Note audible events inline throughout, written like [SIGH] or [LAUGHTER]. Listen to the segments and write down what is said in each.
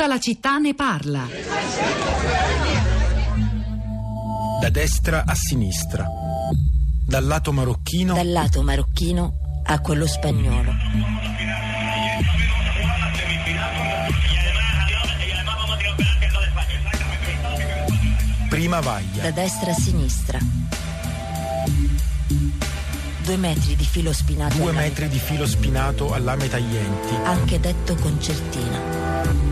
Tutta la città ne parla. Da destra a sinistra. Dal lato marocchino. Dal lato marocchino a quello spagnolo. Prima vaglia. Da destra a sinistra. Due metri di filo spinato. Due metri di filo spinato a lame taglienti. anche detto concertina.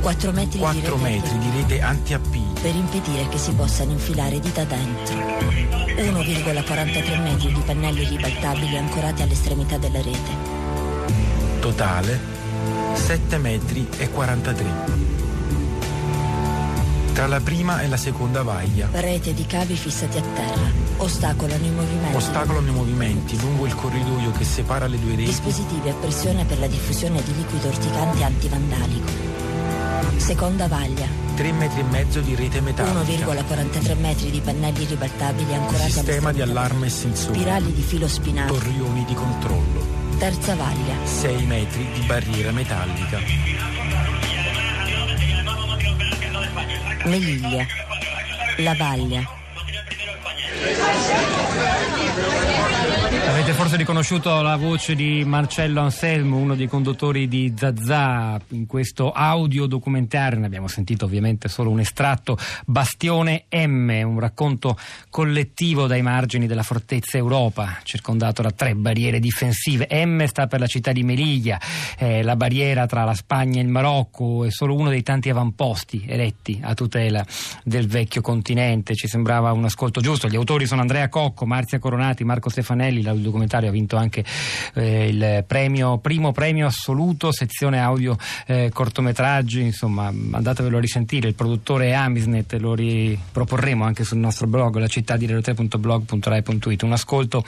4 metri di 4 rete metri di rete anti-appigli. per impedire che si possano infilare dita dentro. 1,43 metri di pannelli ribaltabili ancorati all'estremità della rete. Totale 7 metri e 43. Tra la prima e la seconda vaglia. Rete di cavi fissati a terra. Ostacolano i movimenti. Ostacolano i movimenti lungo il corridoio che separa le due reti. Dispositivi a pressione per la diffusione di liquido orticante antivandalico. Seconda vaglia. 3 metri e mezzo di rete metallica. 1,43 metri di pannelli ribaltabili ancorati Sistema di allarme e sensori. Spirali di filo spinato. Torrioni di controllo. Terza vaglia. 6 metri di barriera metallica. Meliglia. La vaglia. Avete forse riconosciuto la voce di Marcello Anselmo, uno dei conduttori di Zazà, in questo audio documentario, ne abbiamo sentito ovviamente solo un estratto, Bastione M, un racconto collettivo dai margini della fortezza Europa, circondato da tre barriere difensive. M sta per la città di Meliglia, eh, la barriera tra la Spagna e il Marocco è solo uno dei tanti avamposti eretti a tutela del vecchio continente. Ci sembrava un ascolto giusto. Gli autori sono Andrea Cocco, Marzia Coronati, Marco Stefanelli. Il documentario ha vinto anche eh, il premio, primo premio assoluto, sezione audio eh, cortometraggi. Insomma, andatevelo a risentire. Il produttore è Amisnet, lo riproporremo anche sul nostro blog, la città di radio3.blog.rai.it. Un ascolto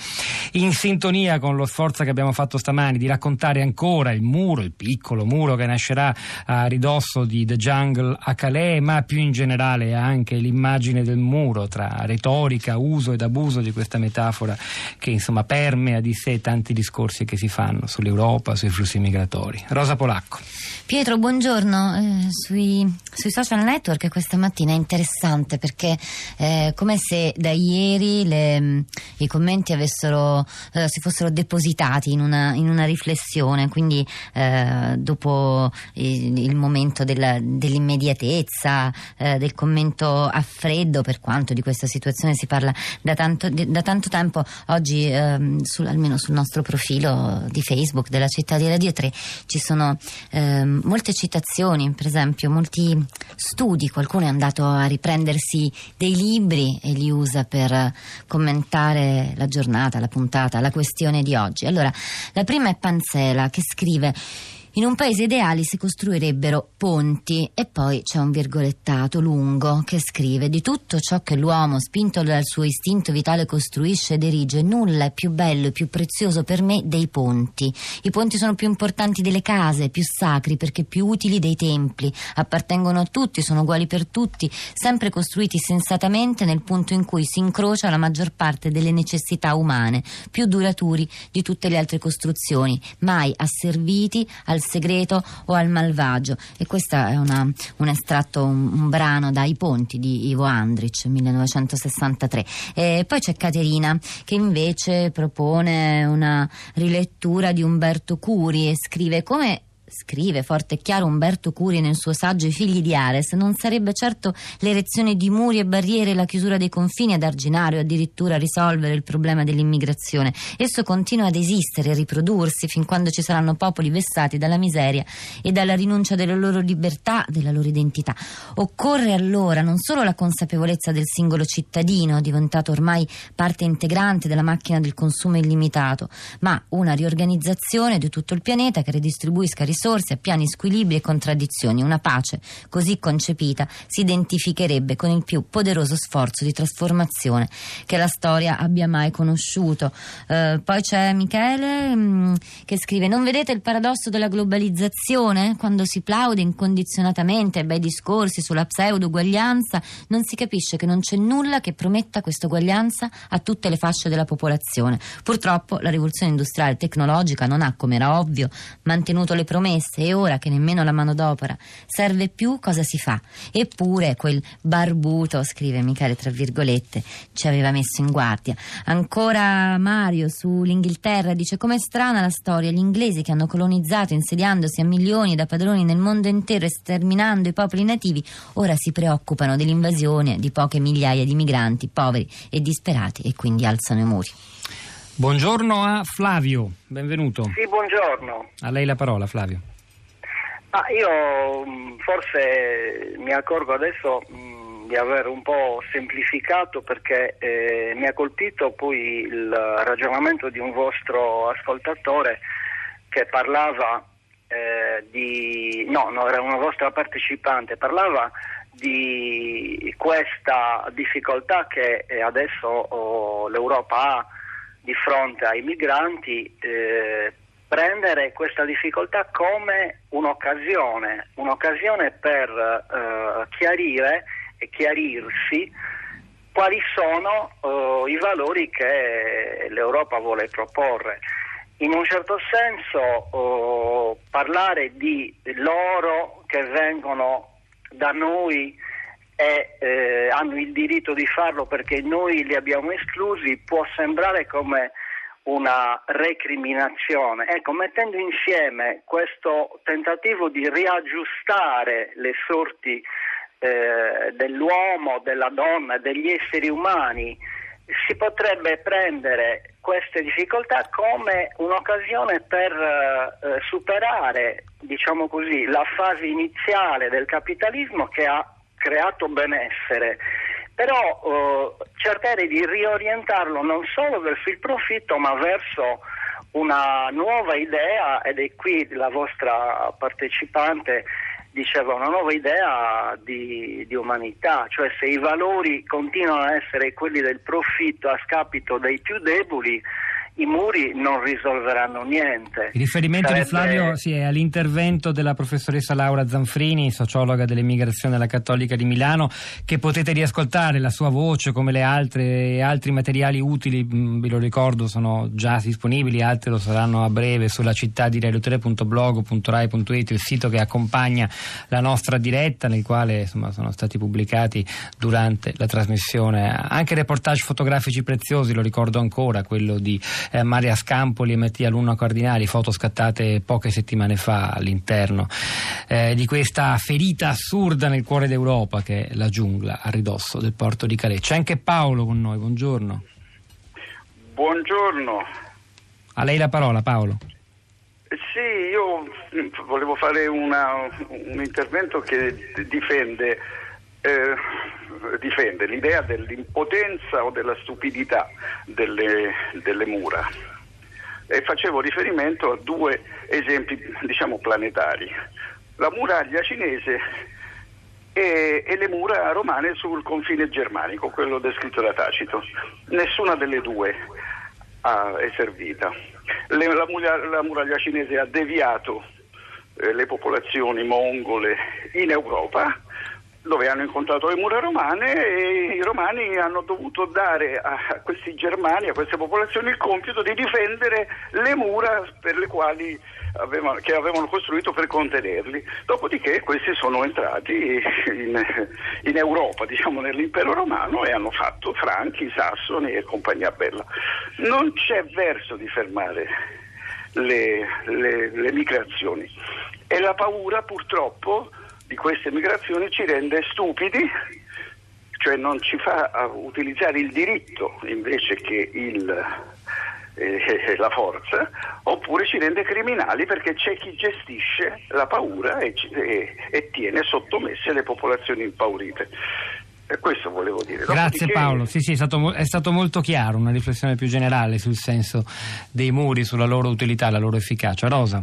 in sintonia con lo sforzo che abbiamo fatto stamani di raccontare ancora il muro, il piccolo muro che nascerà a ridosso di The Jungle a Calais, ma più in generale anche l'immagine del muro tra retorica, uso ed abuso di questa metafora che insomma permea di sé tanti discorsi che si fanno sull'Europa, sui flussi migratori. Rosa Polacco. Pietro, buongiorno. Eh, sui, sui social network questa mattina è interessante perché è come se da ieri le- i commenti avessero, eh, si fossero depositati in una, in una riflessione, quindi eh, dopo il, il momento della- dell'immediatezza, eh, del commento a freddo, per quanto di questa situazione si parla da tanto, da tanto tempo, oggi ehm, sul- almeno sul nostro profilo di Facebook della città di Radio 3 ci sono ehm, molte citazioni, per esempio molti studi, qualcuno è andato a riprendersi dei libri e li usa per commentare la giornata, la puntata, la questione di oggi. Allora, la prima è Panzela che scrive in un paese ideale si costruirebbero ponti e poi c'è un virgolettato lungo che scrive di tutto ciò che l'uomo, spinto dal suo istinto vitale, costruisce ed erige, nulla è più bello e più prezioso per me dei ponti. I ponti sono più importanti delle case, più sacri perché più utili dei templi, appartengono a tutti, sono uguali per tutti, sempre costruiti sensatamente nel punto in cui si incrocia la maggior parte delle necessità umane, più duraturi di tutte le altre costruzioni, mai asserviti al segreto o al malvagio. E questo è una- un estratto, un, un brano dai ponti di Ivo Andrich, 1963. E poi c'è Caterina che invece propone una rilettura di Umberto Curi e scrive come Scrive forte e chiaro Umberto Curi nel suo saggio I figli di Ares, non sarebbe certo l'erezione di muri e barriere e la chiusura dei confini ad arginare o addirittura risolvere il problema dell'immigrazione. Esso continua ad esistere e riprodursi fin quando ci saranno popoli vessati dalla miseria e dalla rinuncia della loro libertà, della loro identità. Occorre allora non solo la consapevolezza del singolo cittadino, diventato ormai parte integrante della macchina del consumo illimitato, ma una riorganizzazione di tutto il pianeta che redistribuisca risorse a piani squilibri e contraddizioni. Una pace così concepita si identificherebbe con il più poderoso sforzo di trasformazione che la storia abbia mai conosciuto. Eh, poi c'è Michele mm, che scrive: Non vedete il paradosso della globalizzazione? Quando si plaude incondizionatamente ai bei discorsi sulla pseudo-uguaglianza, non si capisce che non c'è nulla che prometta questa uguaglianza a tutte le fasce della popolazione. Purtroppo la rivoluzione industriale e tecnologica non ha, come era ovvio, mantenuto le promesse messe e ora che nemmeno la manodopera serve più, cosa si fa? Eppure quel barbuto, scrive Michele tra virgolette, ci aveva messo in guardia. Ancora Mario sull'Inghilterra dice com'è strana la storia, gli inglesi che hanno colonizzato insediandosi a milioni da padroni nel mondo intero e sterminando i popoli nativi, ora si preoccupano dell'invasione di poche migliaia di migranti poveri e disperati e quindi alzano i muri. Buongiorno a Flavio, benvenuto. Sì, buongiorno. A lei la parola, Flavio. Ah, io mh, forse mi accorgo adesso mh, di aver un po' semplificato perché eh, mi ha colpito poi il ragionamento di un vostro ascoltatore che parlava eh, di... no, no, era una vostra partecipante, parlava di questa difficoltà che eh, adesso oh, l'Europa ha di fronte ai migranti, eh, prendere questa difficoltà come un'occasione, un'occasione per eh, chiarire e chiarirsi quali sono eh, i valori che l'Europa vuole proporre. In un certo senso oh, parlare di loro che vengono da noi e eh, hanno il diritto di farlo perché noi li abbiamo esclusi può sembrare come una recriminazione. Ecco, mettendo insieme questo tentativo di riaggiustare le sorti eh, dell'uomo, della donna, degli esseri umani, si potrebbe prendere queste difficoltà come un'occasione per eh, superare, diciamo così, la fase iniziale del capitalismo che ha creato benessere, però eh, cercare di riorientarlo non solo verso il profitto ma verso una nuova idea ed è qui la vostra partecipante diceva una nuova idea di, di, umanità, cioè se i valori continuano a essere quelli del profitto a scapito dei più deboli, i muri non risolveranno niente. Il riferimento Sarebbe... di Flavio sì, è all'intervento della professoressa Laura Zanfrini, sociologa dell'immigrazione alla Cattolica di Milano, che potete riascoltare la sua voce come le altre altri materiali utili, mm, ve lo ricordo, sono già disponibili, altri lo saranno a breve sulla città di radio3.blog.rai.it, il sito che accompagna la nostra diretta, nel quale insomma, sono stati pubblicati durante la trasmissione anche reportage fotografici preziosi, lo ricordo ancora, quello di eh, Maria Scampoli e Mattia Luna Cardinali, foto scattate poche settimane fa all'interno eh, di questa ferita assurda nel cuore d'Europa che è la giungla a ridosso del porto di Calais. C'è anche Paolo con noi, buongiorno. Buongiorno. A lei la parola Paolo. Sì, io volevo fare una, un intervento che difende eh, difende l'idea dell'impotenza o della stupidità delle, delle mura. E facevo riferimento a due esempi diciamo planetari. La muraglia cinese e, e, le mura romane sul confine germanico quello descritto da Tacito. Nessuna delle due ha, è servita. Le, la, la, muraglia cinese ha deviato eh, le popolazioni mongole in Europa dove hanno incontrato le mura romane e i romani hanno dovuto dare a questi germani, a queste popolazioni, il compito di difendere le mura avevano, che avevano costruito per contenerli. Dopodiché questi sono entrati in, in Europa, diciamo nell'impero romano e hanno fatto franchi, sassoni e compagnia bella. Non c'è verso di fermare le, le, le migrazioni e la paura purtroppo di queste migrazioni ci rende stupidi, cioè non ci fa utilizzare il diritto invece che il, eh, [LAUGHS] la forza, oppure ci rende criminali perché c'è chi gestisce la paura e, e, e tiene sottomesse le popolazioni impaurite. E questo volevo dire. Grazie Dopodiché... Paolo, sì, sì, è stato, è stato, molto chiaro, una riflessione più generale sul senso dei muri, sulla loro utilità, la loro efficacia. Rosa.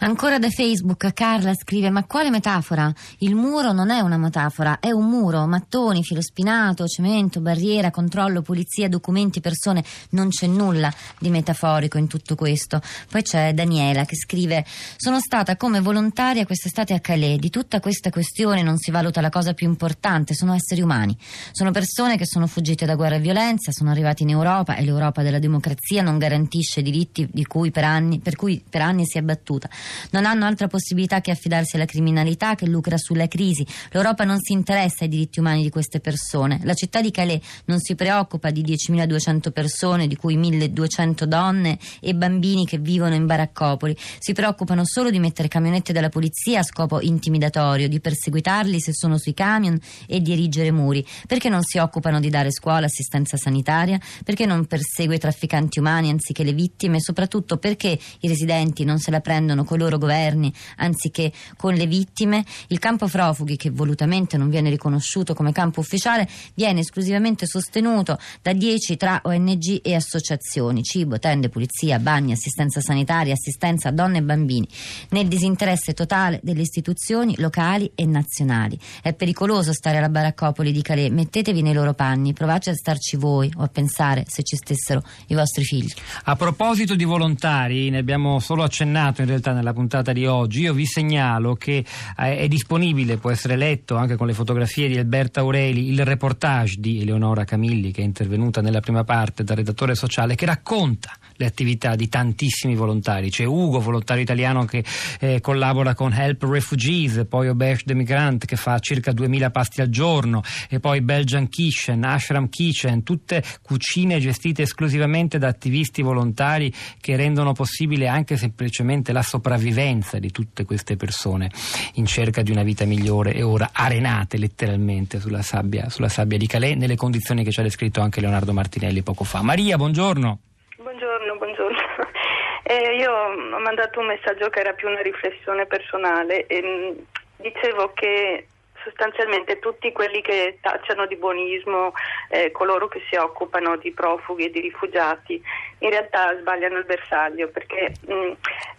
Ancora da Facebook Carla scrive: Ma quale metafora? Il muro non è una metafora, è un muro, mattoni, filo spinato, cemento, barriera, controllo, pulizia, documenti, persone. Non c'è nulla di metaforico in tutto questo. Poi c'è Daniela che scrive: Sono stata come volontaria quest'estate a Calais. Di tutta questa questione non si valuta la cosa più importante, sono esseri umani umani. Sono persone che sono fuggite da guerra e violenza, sono arrivate in Europa e l'Europa della democrazia non garantisce diritti cui per, anni, per cui per anni si è battuta. Non hanno altra possibilità che affidarsi alla criminalità che lucra sulla crisi. L'Europa non si interessa ai diritti umani di queste persone. La città di Calais non si preoccupa di 10.200 persone, di cui 1.200 donne e bambini che vivono in baraccopoli. Si preoccupano solo di mettere camionette della polizia a scopo intimidatorio, di perseguitarli se sono sui camion e di erigere muri. Perché non si occupano di dare scuola, assistenza sanitaria? Perché non persegue i trafficanti umani anziché le vittime? Soprattutto perché i residenti non se la prendono con i loro governi anziché con le vittime? Il campo profughi, che volutamente non viene riconosciuto come campo ufficiale, viene esclusivamente sostenuto da 10 tra ONG e associazioni, cibo, tende, pulizia, bagni, assistenza sanitaria, assistenza a donne e bambini, nel disinteresse totale delle istituzioni locali e nazionali. È pericoloso stare alla baraccopoli di Calais, mettetevi nei loro panni, provate a starci voi o a pensare se ci stessero i vostri figli. A proposito di volontari, ne abbiamo solo accennato in realtà nella puntata di oggi, io vi segnalo che eh, è disponibile, può essere letto anche con le fotografie di Alberta Aureli, il reportage di Eleonora Camilli che è intervenuta nella prima parte da redattore sociale che racconta le attività di tantissimi volontari. C'è Ugo, volontario italiano che eh, collabora con Help Refugees, poi Auberge de Migrant che fa circa 2000 pasti al giorno e poi Belgian Kitchen, Ashram Kitchen, tutte cucine gestite esclusivamente da attivisti volontari che rendono possibile anche semplicemente la sopravvivenza di tutte queste persone in cerca di una vita migliore e ora arenate letteralmente sulla sabbia, sulla sabbia di Calais nelle condizioni che ci ha descritto anche Leonardo Martinelli poco fa. Maria, buongiorno. Buongiorno, buongiorno. [LAUGHS] Eh, io ho mandato un messaggio che era più una riflessione personale e mh, dicevo che sostanzialmente tutti quelli che tacciano di buonismo eh, coloro che si occupano di profughi e di rifugiati in realtà sbagliano il bersaglio perché mh,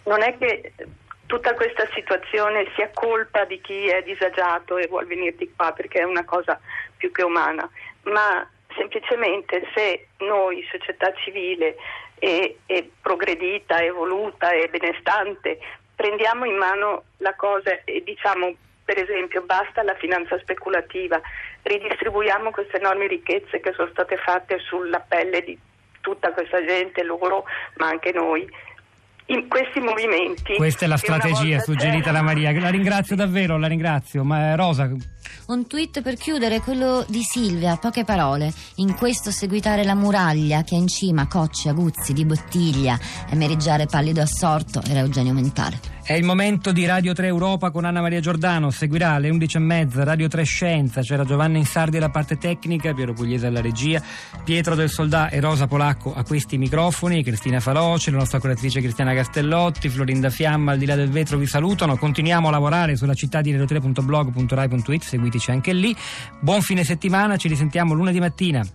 non è che tutta questa situazione sia colpa di chi è disagiato e vuole venire di qua perché è una cosa più che umana, ma semplicemente se noi, società civile e, e progredita, evoluta e benestante, prendiamo in mano la cosa e diciamo per esempio basta la finanza speculativa, ridistribuiamo queste enormi ricchezze che sono state fatte sulla pelle di tutta questa gente, loro ma anche noi in questi movimenti. Questa è la strategia suggerita da Maria. La ringrazio davvero, la ringrazio. Ma Rosa. Un tweet per chiudere, quello di Silvia, poche parole. In questo seguitare la muraglia che ha in cima cocci, aguzzi di bottiglia e meriggiare pallido assorto era Eugenio Mentale. È il momento di Radio 3 Europa con Anna Maria Giordano. Seguirà alle 11.30 Radio 3 Scienza. C'era Giovanna Insardi alla parte tecnica, Piero Pugliese alla regia, Pietro del Soldà e Rosa Polacco a questi microfoni, Cristina Faloce, la nostra curatrice Cristiana Castellotti, Florinda Fiamma al di là del vetro vi salutano. Continuiamo a lavorare sulla città di radio3.blog.rai.it, seguiteci anche lì. Buon fine settimana, ci risentiamo lunedì mattina.